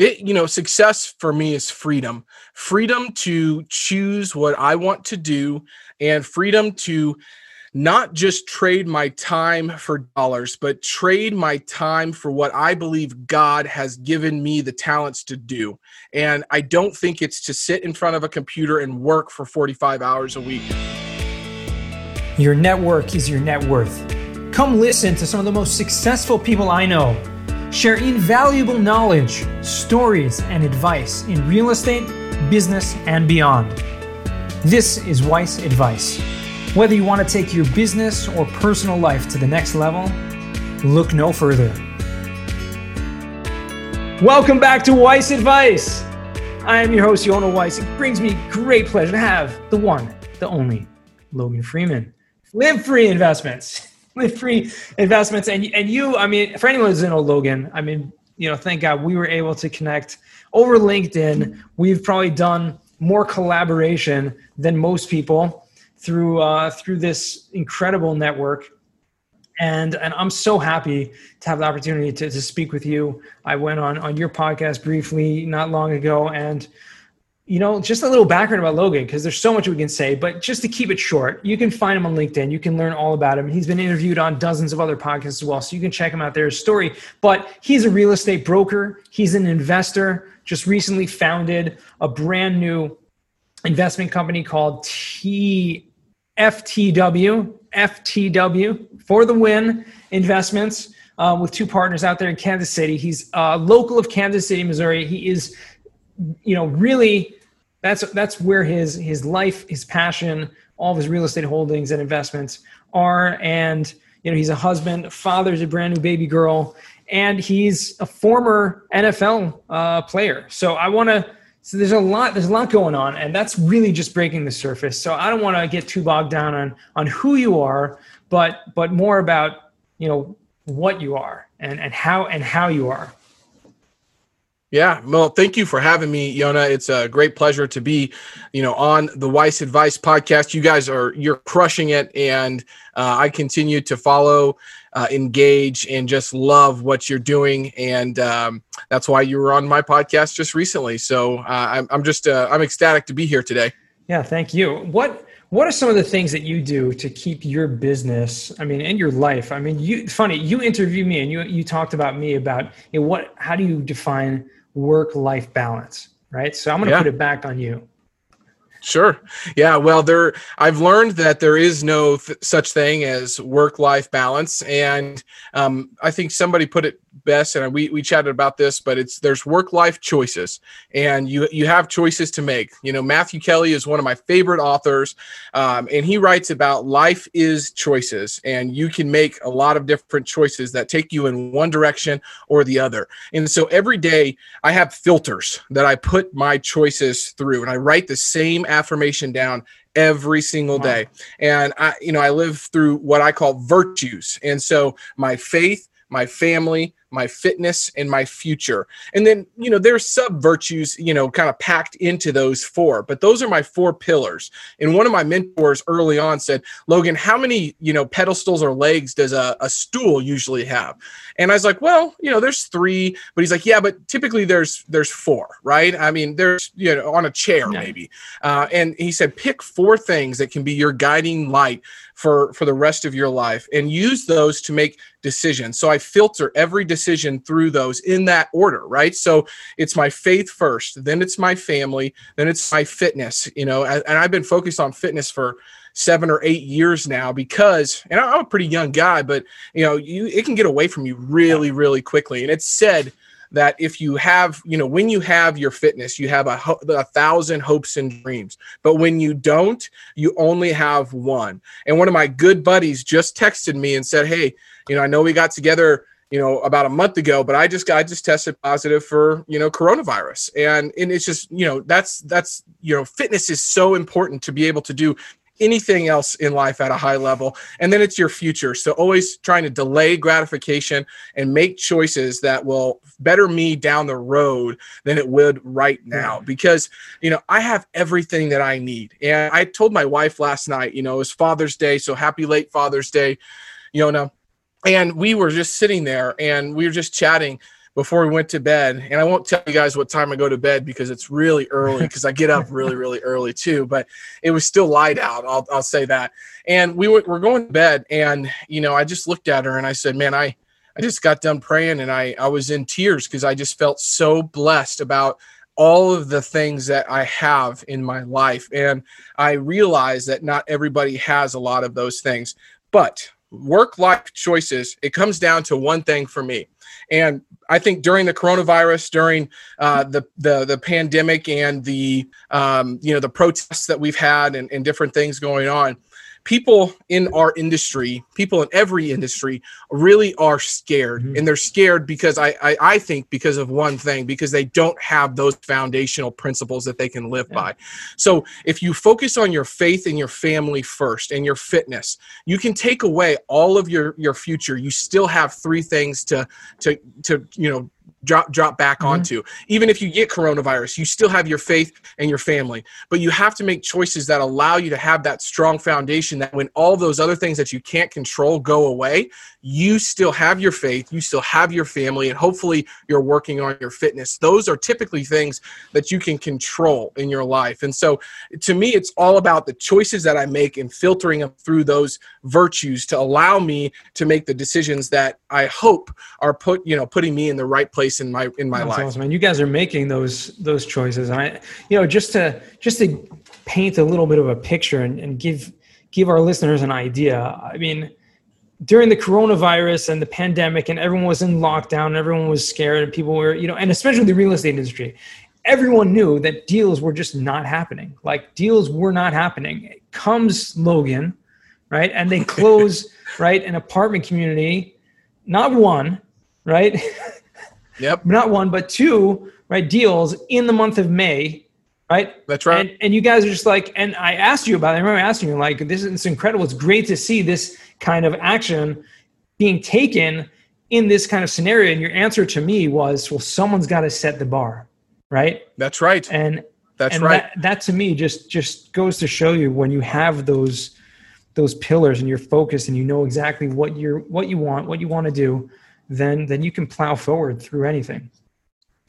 it you know success for me is freedom. Freedom to choose what i want to do and freedom to not just trade my time for dollars but trade my time for what i believe god has given me the talents to do. And i don't think it's to sit in front of a computer and work for 45 hours a week. Your network is your net worth. Come listen to some of the most successful people i know share invaluable knowledge, stories, and advice in real estate, business, and beyond. This is Weiss Advice. Whether you want to take your business or personal life to the next level, look no further. Welcome back to Weiss Advice. I am your host, Yona Weiss. It brings me great pleasure to have the one, the only Logan Freeman. Live Free Investments free investments. And and you, I mean, for anyone who's in Old Logan, I mean, you know, thank God we were able to connect over LinkedIn. We've probably done more collaboration than most people through uh, through this incredible network. And, and I'm so happy to have the opportunity to, to speak with you. I went on, on your podcast briefly not long ago, and you know, just a little background about Logan because there's so much we can say, but just to keep it short, you can find him on LinkedIn. You can learn all about him. He's been interviewed on dozens of other podcasts as well, so you can check him out there. His story, but he's a real estate broker. He's an investor. Just recently founded a brand new investment company called TFTW, FTW for the win investments. Um, with two partners out there in Kansas City. He's uh, local of Kansas City, Missouri. He is, you know, really that's that's where his his life, his passion, all of his real estate holdings and investments are. And you know, he's a husband, father's a brand new baby girl, and he's a former NFL uh, player. So I want to. So there's a lot. There's a lot going on, and that's really just breaking the surface. So I don't want to get too bogged down on on who you are, but but more about you know what you are and and how and how you are. Yeah, well, thank you for having me, Yona. It's a great pleasure to be, you know, on the Weiss Advice podcast. You guys are you're crushing it, and uh, I continue to follow, uh, engage, and just love what you're doing. And um, that's why you were on my podcast just recently. So uh, I'm, I'm just uh, I'm ecstatic to be here today. Yeah, thank you. What what are some of the things that you do to keep your business i mean and your life i mean you funny you interviewed me and you you talked about me about you know, what how do you define work life balance, right? So I'm going to yeah. put it back on you. Sure. Yeah. Well, there, I've learned that there is no th- such thing as work life balance. And um, I think somebody put it best and we, we chatted about this but it's there's work life choices and you you have choices to make. You know matthew kelly is one of my favorite authors um, and he writes about life is choices and you can make a lot of different choices that take you in one direction or the other. And so every day i have filters that i put my choices through and i write the same affirmation down every single day. And i you know i live through what i call virtues. And so my faith my family my fitness and my future. And then you know there's sub virtues you know kind of packed into those four but those are my four pillars. And one of my mentors early on said logan how many you know pedestals or legs does a, a stool usually have? And i was like well you know there's three but he's like yeah but typically there's there's four right? I mean there's you know on a chair maybe. Uh, and he said pick four things that can be your guiding light for for the rest of your life and use those to make decisions. So i filter every decision through those in that order right so it's my faith first then it's my family then it's my fitness you know and, and i've been focused on fitness for seven or eight years now because and i'm a pretty young guy but you know you it can get away from you really really quickly and it's said that if you have, you know, when you have your fitness, you have a, ho- a thousand hopes and dreams. But when you don't, you only have one. And one of my good buddies just texted me and said, Hey, you know, I know we got together you know about a month ago but i just got I just tested positive for you know coronavirus and and it's just you know that's that's you know fitness is so important to be able to do anything else in life at a high level. And then it's your future. So always trying to delay gratification and make choices that will better me down the road than it would right now. Because, you know, I have everything that I need. And I told my wife last night, you know, it was Father's Day. So happy late Father's Day, you know. And we were just sitting there and we were just chatting before we went to bed. And I won't tell you guys what time I go to bed because it's really early because I get up really, really early too. But it was still light out. I'll, I'll say that. And we were, we're going to bed. And, you know, I just looked at her and I said, man, I, I just got done praying and I, I was in tears because I just felt so blessed about all of the things that I have in my life. And I realize that not everybody has a lot of those things. But work life choices, it comes down to one thing for me. And I think during the coronavirus, during uh, the, the the pandemic, and the um, you know the protests that we've had and, and different things going on, people in our industry, people in every industry, really are scared, mm-hmm. and they're scared because I, I, I think because of one thing because they don't have those foundational principles that they can live yeah. by. So if you focus on your faith and your family first and your fitness, you can take away all of your your future. You still have three things to to to you know drop drop back mm-hmm. onto. Even if you get coronavirus, you still have your faith and your family. But you have to make choices that allow you to have that strong foundation that when all those other things that you can't control go away, you still have your faith, you still have your family, and hopefully you're working on your fitness. Those are typically things that you can control in your life. And so to me, it's all about the choices that I make and filtering them through those virtues to allow me to make the decisions that I hope are put, you know, putting me in the right place place in my in my That's life. Awesome, man. You guys are making those those choices, and I, you know, just to just to paint a little bit of a picture and, and give give our listeners an idea. I mean, during the coronavirus and the pandemic, and everyone was in lockdown, and everyone was scared, and people were, you know, and especially the real estate industry, everyone knew that deals were just not happening. Like deals were not happening. It comes Logan, right, and they close right an apartment community, not one, right. Yep. Not one, but two, right? Deals in the month of May, right? That's right. And, and you guys are just like, and I asked you about it. I remember asking you, like, this is incredible. It's great to see this kind of action being taken in this kind of scenario. And your answer to me was, well, someone's got to set the bar, right? That's right. And that's and right. That, that to me just just goes to show you when you have those those pillars and you're focused and you know exactly what you're what you want, what you want to do then then you can plow forward through anything.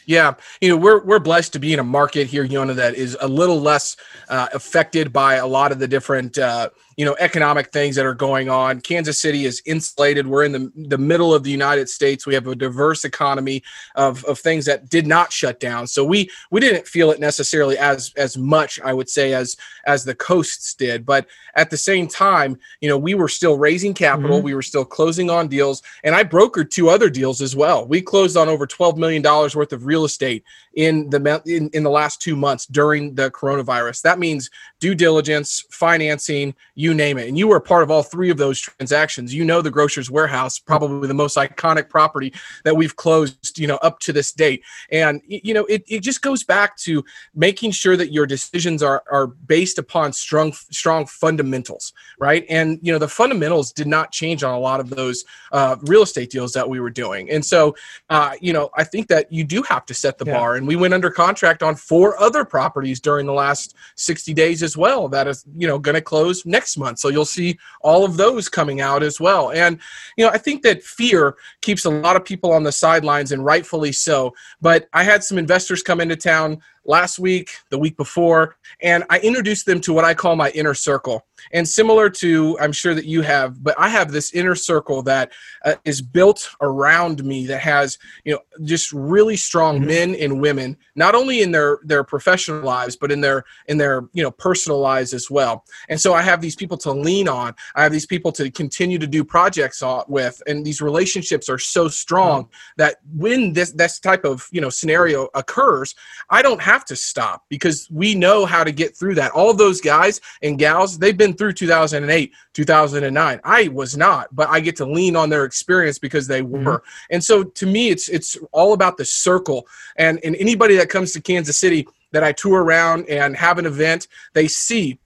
Yeah, you know we're we're blessed to be in a market here, Yona, that is a little less uh, affected by a lot of the different uh, you know economic things that are going on. Kansas city is insulated. We're in the, the middle of the united states. We have a diverse economy of, of things that did not shut down. So we we didn't feel it necessarily as as much i would say as as the coasts did. But at the same time you know we were still raising capital. Mm-hmm. we were still closing on deals. And i brokered two other deals as well. We closed on over 12 million dollars worth of real estate in the in, in the last two months during the coronavirus. That means due diligence financing you you name it. And you were part of all three of those transactions. You know the Grocer's Warehouse, probably the most iconic property that we've closed, you know, up to this date. And you know, it, it just goes back to making sure that your decisions are are based upon strong strong fundamentals, right? And you know, the fundamentals did not change on a lot of those uh, real estate deals that we were doing. And so, uh, you know, I think that you do have to set the yeah. bar. And we went under contract on four other properties during the last 60 days as well. That is, you know, going to close next month. So you'll see all of those coming out as well. And, you know, I think that fear keeps a lot of people on the sidelines and rightfully so. But I had some investors come into town last week, the week before, and I introduced them to what I call my inner circle. And similar to, I'm sure that you have, but I have this inner circle that uh, is built around me that has, you know, just really strong mm-hmm. men and women, not only in their their professional lives, but in their in their you know personal lives as well. And so I have these people to lean on. I have these people to continue to do projects with, and these relationships are so strong mm-hmm. that when this this type of you know scenario occurs, I don't have to stop because we know how to get through that. All those guys and gals, they've been through 2008, 2009. I was not, but I get to lean on their experience because they mm-hmm. were. Mm-hmm. And so to me, it's it's all about the circle. And and anybody that comes to Kansas City that I tour around and have an event, they see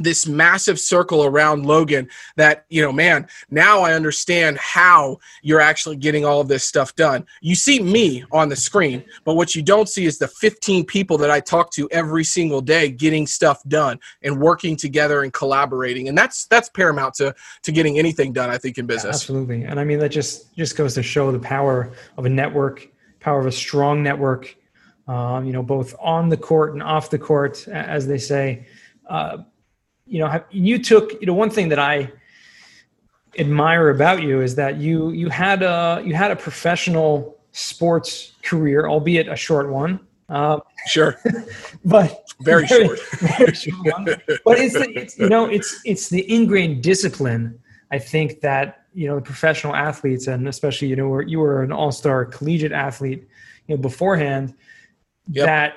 this massive circle around Logan that, you know, man, now I understand how you're actually getting all of this stuff done. You see me on the screen, but what you don't see is the 15 people that I talk to every single day getting stuff done and working together and collaborating. And that's that's paramount to to getting anything done, I think, in business. Yeah, absolutely. And I mean that just just goes to show the power of a network power of a strong network. Um, you know, both on the court and off the court, as they say. Uh, you know, have, you took you know one thing that I admire about you is that you you had a you had a professional sports career, albeit a short one. Um, sure, but very, very short. Very short one. But it's, it's you know it's it's the ingrained discipline. I think that you know the professional athletes and especially you know you were an all-star collegiate athlete you know beforehand yep. that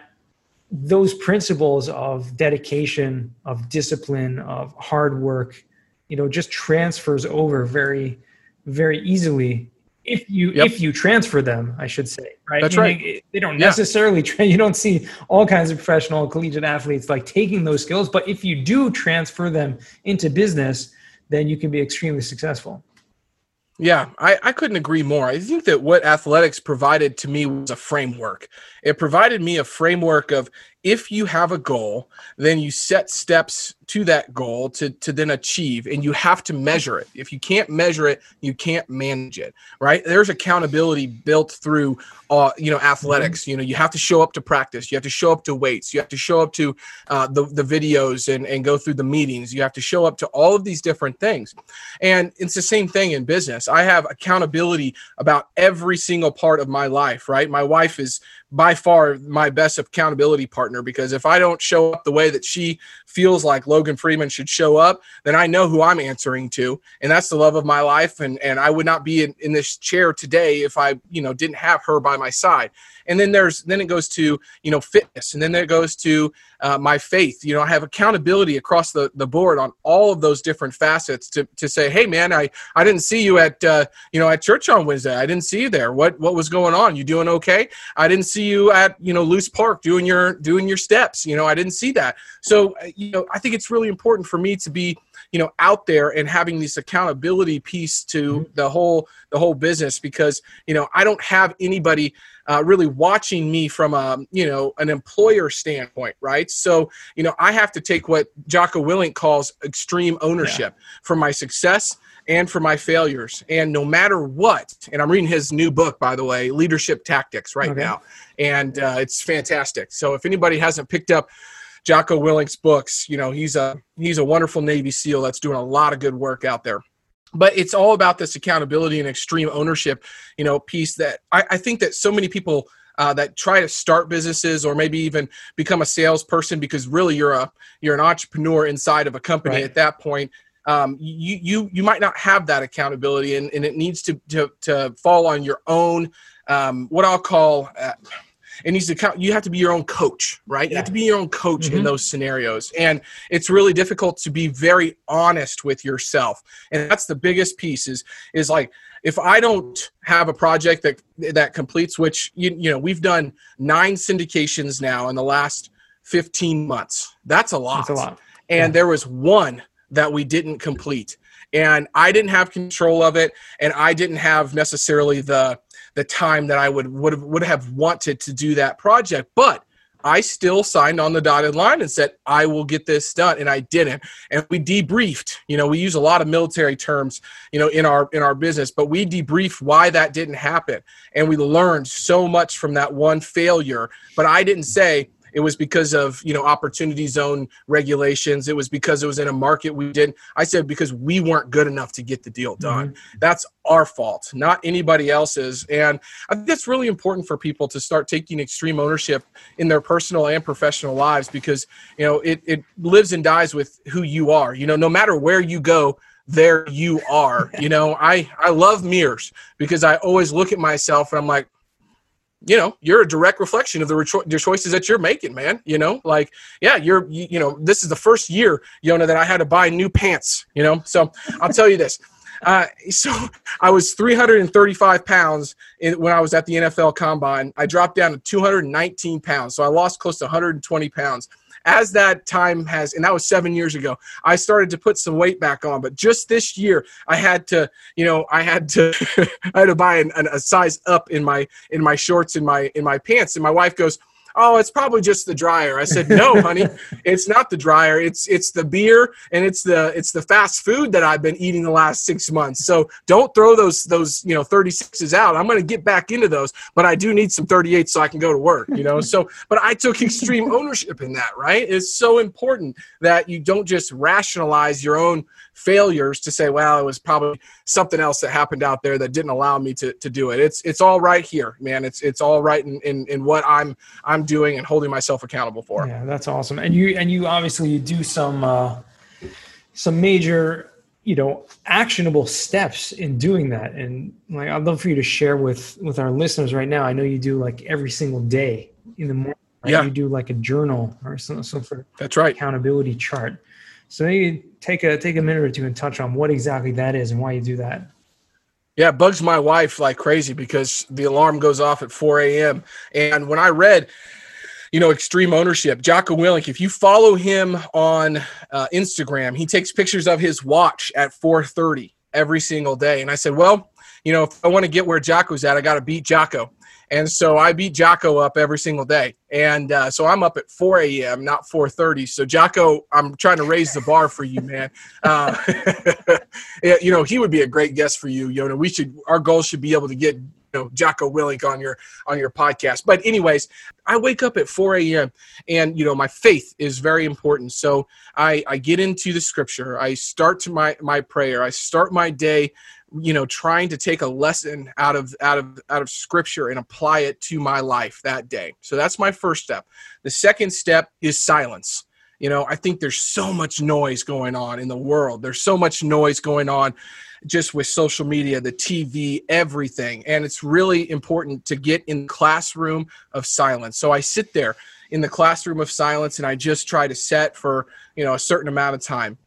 those principles of dedication of discipline of hard work you know just transfers over very very easily if you yep. if you transfer them i should say right that's right they don't necessarily yeah. train you don't see all kinds of professional collegiate athletes like taking those skills but if you do transfer them into business then you can be extremely successful yeah, I, I couldn't agree more. I think that what athletics provided to me was a framework. It provided me a framework of if you have a goal, then you set steps to that goal to, to then achieve, and you have to measure it. If you can't measure it, you can't manage it, right? There's accountability built through, uh, you know, athletics. Mm-hmm. You know, you have to show up to practice, you have to show up to weights, you have to show up to uh, the, the videos and, and go through the meetings, you have to show up to all of these different things. And it's the same thing in business. I have accountability about every single part of my life, right? My wife is by far my best accountability partner because if I don't show up the way that she feels like Logan Freeman should show up, then I know who I'm answering to. And that's the love of my life. And, and I would not be in, in this chair today if I, you know, didn't have her by my side and then there's then it goes to you know fitness. And then it goes to uh, my faith. You know i have accountability across the, the board on all of those different facets to, to say hey man i i didn't see you at uh, you know at church on wednesday. I didn't see you there. What what was going on? You doing okay? I didn't see you at you know loose park doing your doing your steps. You know i didn't see that. So uh, you know i think it's really important for me to be you know out there and having this accountability piece to mm-hmm. the whole the whole business because you know i don't have anybody uh, really watching me from a you know an employer standpoint right so you know i have to take what jocko willink calls extreme ownership yeah. for my success and for my failures and no matter what and i'm reading his new book by the way leadership tactics right okay. now and uh, it's fantastic so if anybody hasn't picked up Jocko Willink's books. You know, he's a he's a wonderful Navy SEAL that's doing a lot of good work out there. But it's all about this accountability and extreme ownership, you know, piece that I, I think that so many people uh, that try to start businesses or maybe even become a salesperson because really you're a you're an entrepreneur inside of a company right. at that point. Um, you you you might not have that accountability, and, and it needs to, to to fall on your own um, what I'll call. Uh, it needs to count. You have to be your own coach, right? You have to be your own coach mm-hmm. in those scenarios. And it's really difficult to be very honest with yourself. And that's the biggest piece is, is like, if I don't have a project that, that completes, which, you, you know, we've done nine syndications now in the last 15 months. That's a lot. That's a lot. And yeah. there was one that we didn't complete and I didn't have control of it, and I didn't have necessarily the the time that I would would have, would have wanted to do that project, but I still signed on the dotted line and said I will get this done, and I didn't. And we debriefed. You know, we use a lot of military terms, you know, in our in our business, but we debriefed why that didn't happen, and we learned so much from that one failure. But I didn't say it was because of you know opportunity zone regulations. It was because it was in a market we didn't i said because we weren't good enough to get the deal done. Mm-hmm. that's our fault not anybody else's. And i think that's really important for people to start taking extreme ownership in their personal and professional lives because you know it, it lives and dies with who you are. You know no matter where you go there you are. You know i i love mirrors because i always look at myself and i'm like you know you're a direct reflection of the your choices that you're making man you know? Like yeah you're you, you, know this is the first year yona that i had to buy new pants you know? So i'll tell you this. Uh, so i was 335 pounds in, when i was at the nfl combine. I dropped down to 219 pounds so i lost close to 120 pounds as that time has, and that was seven years ago, I started to put some weight back on. But just this year, I had to, you know, I had to, I had to buy an, an, a size up in my in my shorts in my in my pants. And my wife goes, "Oh, it's probably just the dryer." I said, "No, honey, it's not the dryer. It's it's the beer and it's the it's the fast food that I've been eating the last six months. So don't throw those those you know 36s out. I'm going to get back into those, but I do need some 38s so I can go to work. You know, so but I took extreme ownership in that. Right? It's so important that you don't just rationalize your own failures to say, well, it was probably something else that happened out there that didn't allow me to, to do it. It's it's all right here, man. It's it's all right in, in, in what I'm I'm doing and holding myself accountable for. Yeah, that's awesome. And you and you obviously do some uh, some major you know actionable steps in doing that and like i'd love for you to share with with our listeners right now i know you do like every single day in the morning right? yeah you do like a journal or some, some sort of that's right accountability chart so maybe take a take a minute or two and touch on what exactly that is and why you do that. Yeah, it bugs my wife like crazy because the alarm goes off at 4 a.m. And when I read, you know, extreme ownership, Jocko Willink, if you follow him on uh, Instagram, he takes pictures of his watch at 4:30 every single day. And I said, well, you know, if I want to get where Jocko's at, I got to beat Jocko. And so I beat Jocko up every single day. And uh, so I'm up at 4 a.m., not 4.30. So Jocko, I'm trying to raise the bar for you, man. Uh, you know, he would be a great guest for you. Know, we should, our goal should be able to get, you know, Jocko Willink on your, on your podcast. But anyways, I wake up at 4 a.m. and, you know, my faith is very important. So I, I get into the scripture. I start to my, my prayer. I start my day you know trying to take a lesson out of out of out of scripture and apply it to my life that day. So that's my first step. The second step is silence. You know i think there's so much noise going on in the world. There's so much noise going on just with social media the tv everything. And it's really important to get in the classroom of silence. So i sit there in the classroom of silence and i just try to set for you know a certain amount of time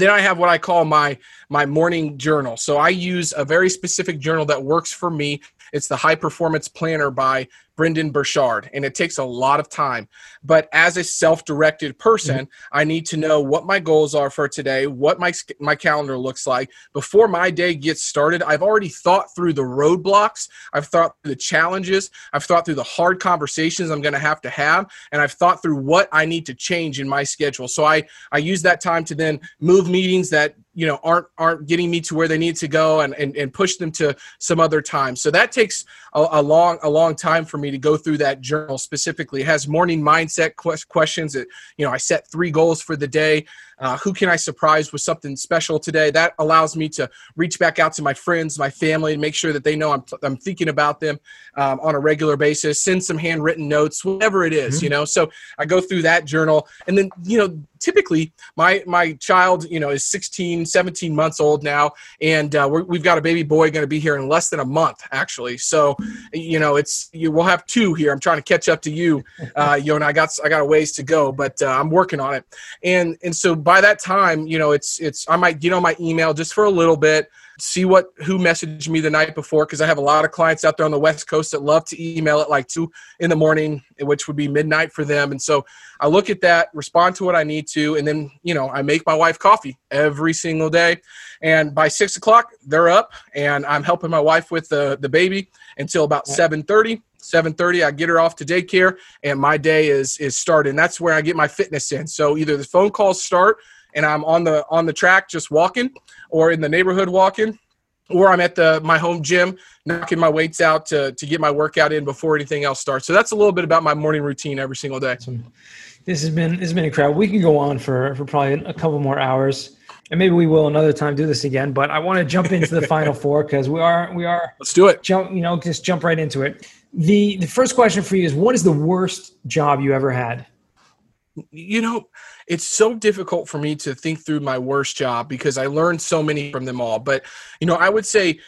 then i have what i call my my morning journal. So i use a very specific journal that works for me. It's the high performance planner by Brendon Burchard, and it takes a lot of time. But as a self-directed person, mm-hmm. I need to know what my goals are for today, what my my calendar looks like before my day gets started. I've already thought through the roadblocks, I've thought through the challenges, I've thought through the hard conversations I'm going to have to have, and I've thought through what I need to change in my schedule. So I I use that time to then move meetings that you know aren't aren't getting me to where they need to go and and, and push them to some other time. So that takes a, a long a long time for me to go through that journal specifically. It has morning mindset questions. That you know i set three goals for the day uh, who can I surprise with something special today? That allows me to reach back out to my friends, my family, and make sure that they know I'm, I'm thinking about them um, on a regular basis. Send some handwritten notes, whatever it is, mm-hmm. you know. So I go through that journal, and then you know, typically my my child, you know, is 16, 17 months old now, and uh, we have got a baby boy going to be here in less than a month, actually. So you know, it's you. We'll have two here. I'm trying to catch up to you, uh, you know, and I got I got a ways to go, but uh, I'm working on it, and and so by that time, you know, it's it's I might get on my email just for a little bit, see what who messaged me the night before because I have a lot of clients out there on the West Coast that love to email at like two in the morning, which would be midnight for them. And so I look at that, respond to what I need to, and then you know I make my wife coffee every single day. And by six o'clock, they're up, and I'm helping my wife with the the baby until about seven thirty. 7:30 I get her off to daycare and my day is is starting. That's where I get my fitness in. So either the phone calls start and I'm on the on the track just walking or in the neighborhood walking or I'm at the my home gym knocking my weights out to to get my workout in before anything else starts. So that's a little bit about my morning routine every single day. This has been this has been incredible. We can go on for for probably a couple more hours and maybe we will another time do this again. But I want to jump into the final four because we are we are. Let's do it. Jump, you know, just jump right into it. The The first question for you is: What is the worst job you ever had? You know, it's so difficult for me to think through my worst job because I learned so many from them all. But you know, I would say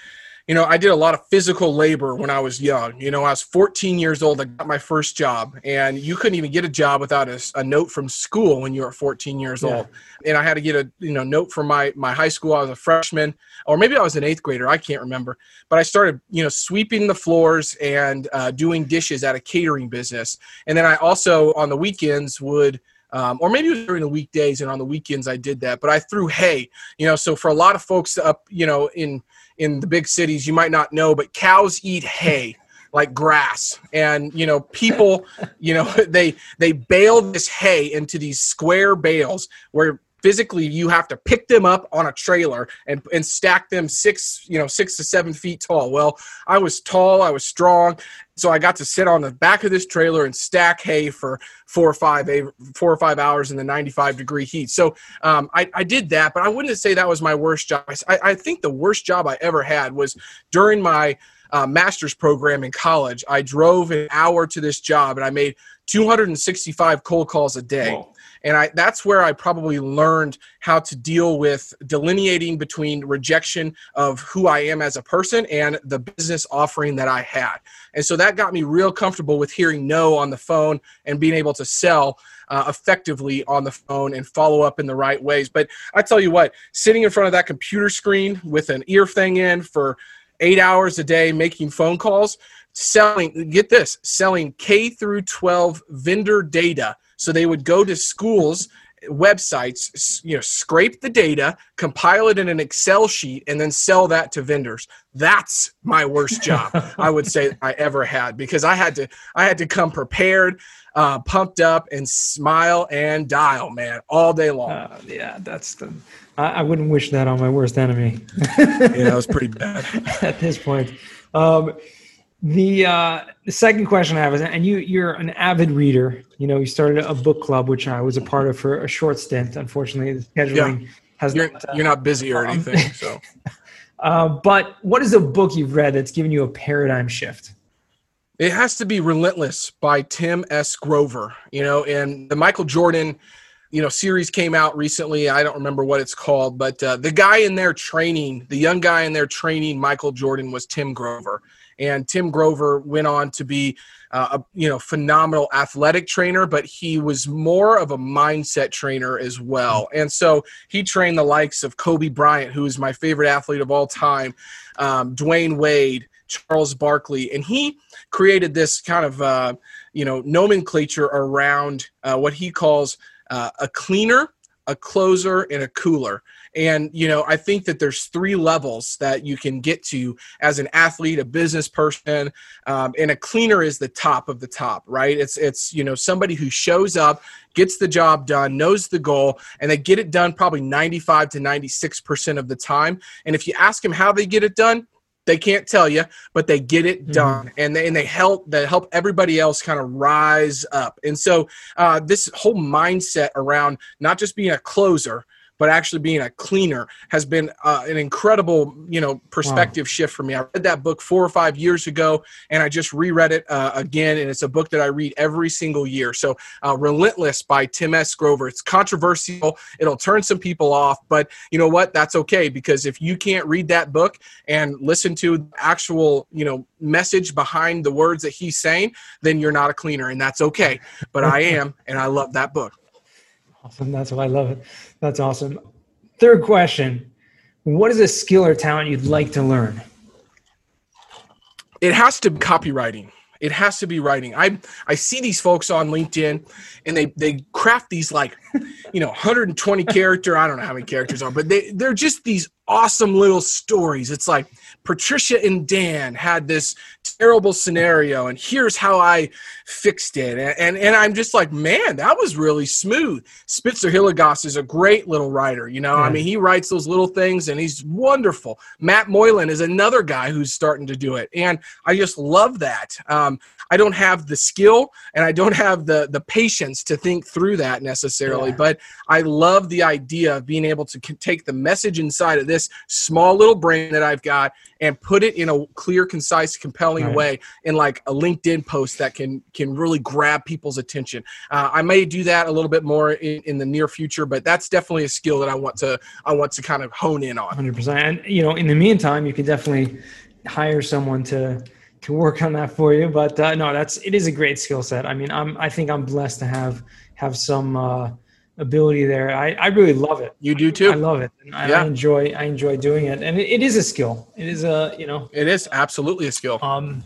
you know, I did a lot of physical labor when I was young. You know, I was 14 years old. I got my first job, and you couldn't even get a job without a, a note from school when you were 14 years yeah. old. And I had to get a you know note from my my high school. I was a freshman, or maybe I was an eighth grader. I can't remember. But I started you know sweeping the floors and uh, doing dishes at a catering business. And then I also on the weekends would. Um, or maybe it was during the weekdays and on the weekends I did that. But I threw hay, you know. So for a lot of folks up, you know, in in the big cities you might not know, but cows eat hay. like grass and you know people you know they they bale this hay into these square bales where physically you have to pick them up on a trailer and, and stack them six you know six to seven feet tall. Well i was tall i was strong so i got to sit on the back of this trailer and stack hay for four or five four or five hours in the 95 degree heat. So um, I, I, did that but i wouldn't say that was my worst job. I, I think the worst job i ever had was during my uh, master's program in college i drove an hour to this job and i made 265 cold calls a day. Whoa and I that's where I probably learned how to deal with delineating between rejection of who I am as a person and the business offering that I had. And so that got me real comfortable with hearing no on the phone and being able to sell uh, effectively on the phone and follow up in the right ways. But I tell you what, sitting in front of that computer screen with an ear thing in for eight hours a day making phone calls selling get this selling k through 12 vendor data so they would go to schools websites you know scrape the data compile it in an excel sheet and then sell that to vendors. That's my worst job i would say i ever had because i had to i had to come prepared uh, pumped up and smile and dial man all day long. Uh, yeah that's the I, I, wouldn't wish that on my worst enemy. Yeah that was pretty bad. At this point. Um, the uh, the second question I have is, and you you're an avid reader. You know, you started a book club, which I was a part of for a short stint. Unfortunately, the scheduling yeah. has you're, not, uh, you're not busy or anything. So, uh, but what is a book you've read that's given you a paradigm shift? It has to be Relentless by Tim S. Grover. You know, and the Michael Jordan you know series came out recently i don't remember what it's called but uh, the guy in there training the young guy in there training michael jordan was tim grover and Tim Grover went on to be uh, a you know phenomenal athletic trainer, but he was more of a mindset trainer as well. And so he trained the likes of Kobe Bryant, who is my favorite athlete of all time, um, Dwyane Wade, Charles Barkley, and he created this kind of uh, you know nomenclature around uh, what he calls uh, a cleaner, a closer, and a cooler. And, you know, I think that there's three levels that you can get to as an athlete, a business person, um, and a cleaner is the top of the top, right? It's, it's, you know, somebody who shows up, gets the job done, knows the goal, and they get it done probably 95 to 96% of the time. And if you ask them how they get it done, they can't tell you, but they get it mm-hmm. done, mm-hmm. and they and they help they help everybody else kind of rise up. And so uh, this whole mindset around not just being a closer, but actually being a cleaner has been uh, an incredible, you know, perspective wow. shift for me. I read that book four or five years ago, and I just reread it uh, again, and it's a book that I read every single year. So, uh, "Relentless" by Tim S. Grover. It's controversial. It'll turn some people off, but you know what? That's okay because if you can't read that book and listen to the actual, you know, message behind the words that he's saying, then you're not a cleaner, and that's okay. But I am, and I love that book. Awesome. That's why I love it. That's awesome. Third question What is a skill or talent you'd like to learn? It has to be copywriting. It has to be writing. I I see these folks on LinkedIn and they they craft these like, you know, 120 character, I don't know how many characters are, but they they're just these awesome little stories. It's like Patricia and Dan had this terrible scenario, and here's how I fixed it. And, and, and I'm just like, man, that was really smooth. Spitzer Hilligoss is a great little writer. You know, I mean, he writes those little things, and he's wonderful. Matt Moylan is another guy who's starting to do it, and I just love that. Um, I don't have the skill and I don't have the the patience to think through that necessarily, yeah. but I love the idea of being able to take the message inside of this small little brain that I've got and put it in a clear, concise, compelling right. way in like a LinkedIn post that can can really grab people's attention. Uh, I may do that a little bit more in, in, the near future, but that's definitely a skill that I want to I want to kind of hone in on. Hundred percent. And you know, in the meantime, you can definitely hire someone to to work on that for you. But uh, no, that's it is a great skill set. I mean, I'm I think I'm blessed to have have some. Uh, ability there. I, I really love it. You do too. I love it. And yeah. I enjoy I enjoy doing it. And it, it is a skill. It is a you know it is absolutely a skill. Um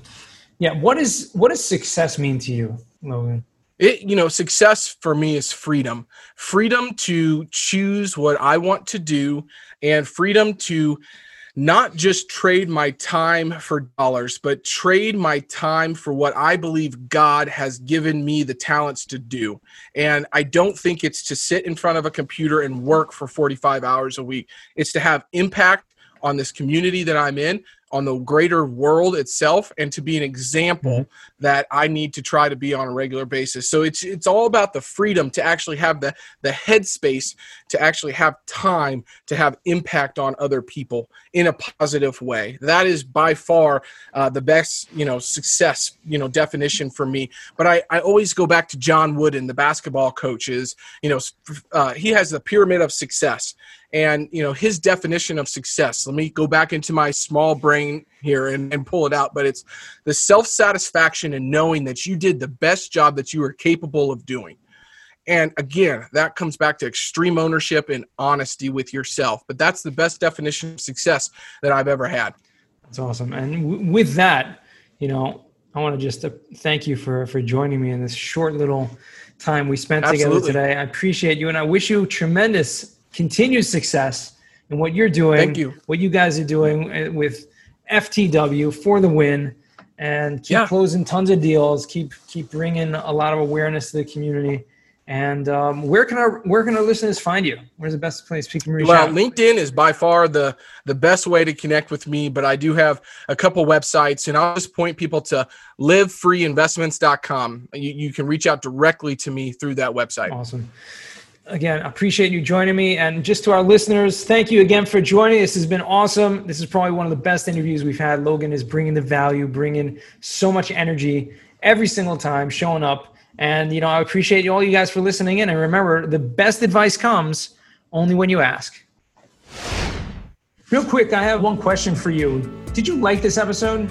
yeah, what is what does success mean to you, Logan? It you know, success for me is freedom. Freedom to choose what I want to do and freedom to not just trade my time for dollars, but trade my time for what I believe God has given me the talents to do. And I don't think it's to sit in front of a computer and work for 45 hours a week. It's to have impact on this community that I'm in, on the greater world itself and to be an example mm-hmm. that I need to try to be on a regular basis. So it's it's all about the freedom to actually have the the headspace to actually have time to have impact on other people in a positive way. That is by far uh, the best you know success you know definition for me. But I I always go back to John Wooden, the basketball coaches. You know uh, he has the pyramid of success and you know his definition of success let me go back into my small brain here and, and pull it out but it's the self-satisfaction and knowing that you did the best job that you were capable of doing. And again that comes back to extreme ownership and honesty with yourself but that's the best definition of success that i've ever had. That's awesome. And w- with that you know i want to just uh, thank you for for joining me in this short little time we spent Absolutely. together today. I appreciate you and i wish you tremendous continued success in what you're doing. Thank you. What you guys are doing uh, with FTW for the win, and keep yeah. closing tons of deals. Keep keep bringing a lot of awareness to the community. And um, where can our where can our listeners find you? Where's the best place people can reach well, out? Well, LinkedIn is by far the the best way to connect with me, but I do have a couple websites, and I'll just point people to livefreeinvestments.com. You, you can reach out directly to me through that website. Awesome again, appreciate you joining me. And just to our listeners, thank you again for joining. This has been awesome. This is probably one of the best interviews we've had. Logan is bringing the value, bringing so much energy every single time, showing up. And, you know, I appreciate all you guys for listening in. And remember, the best advice comes only when you ask. Real quick, I have one question for you. Did you like this episode?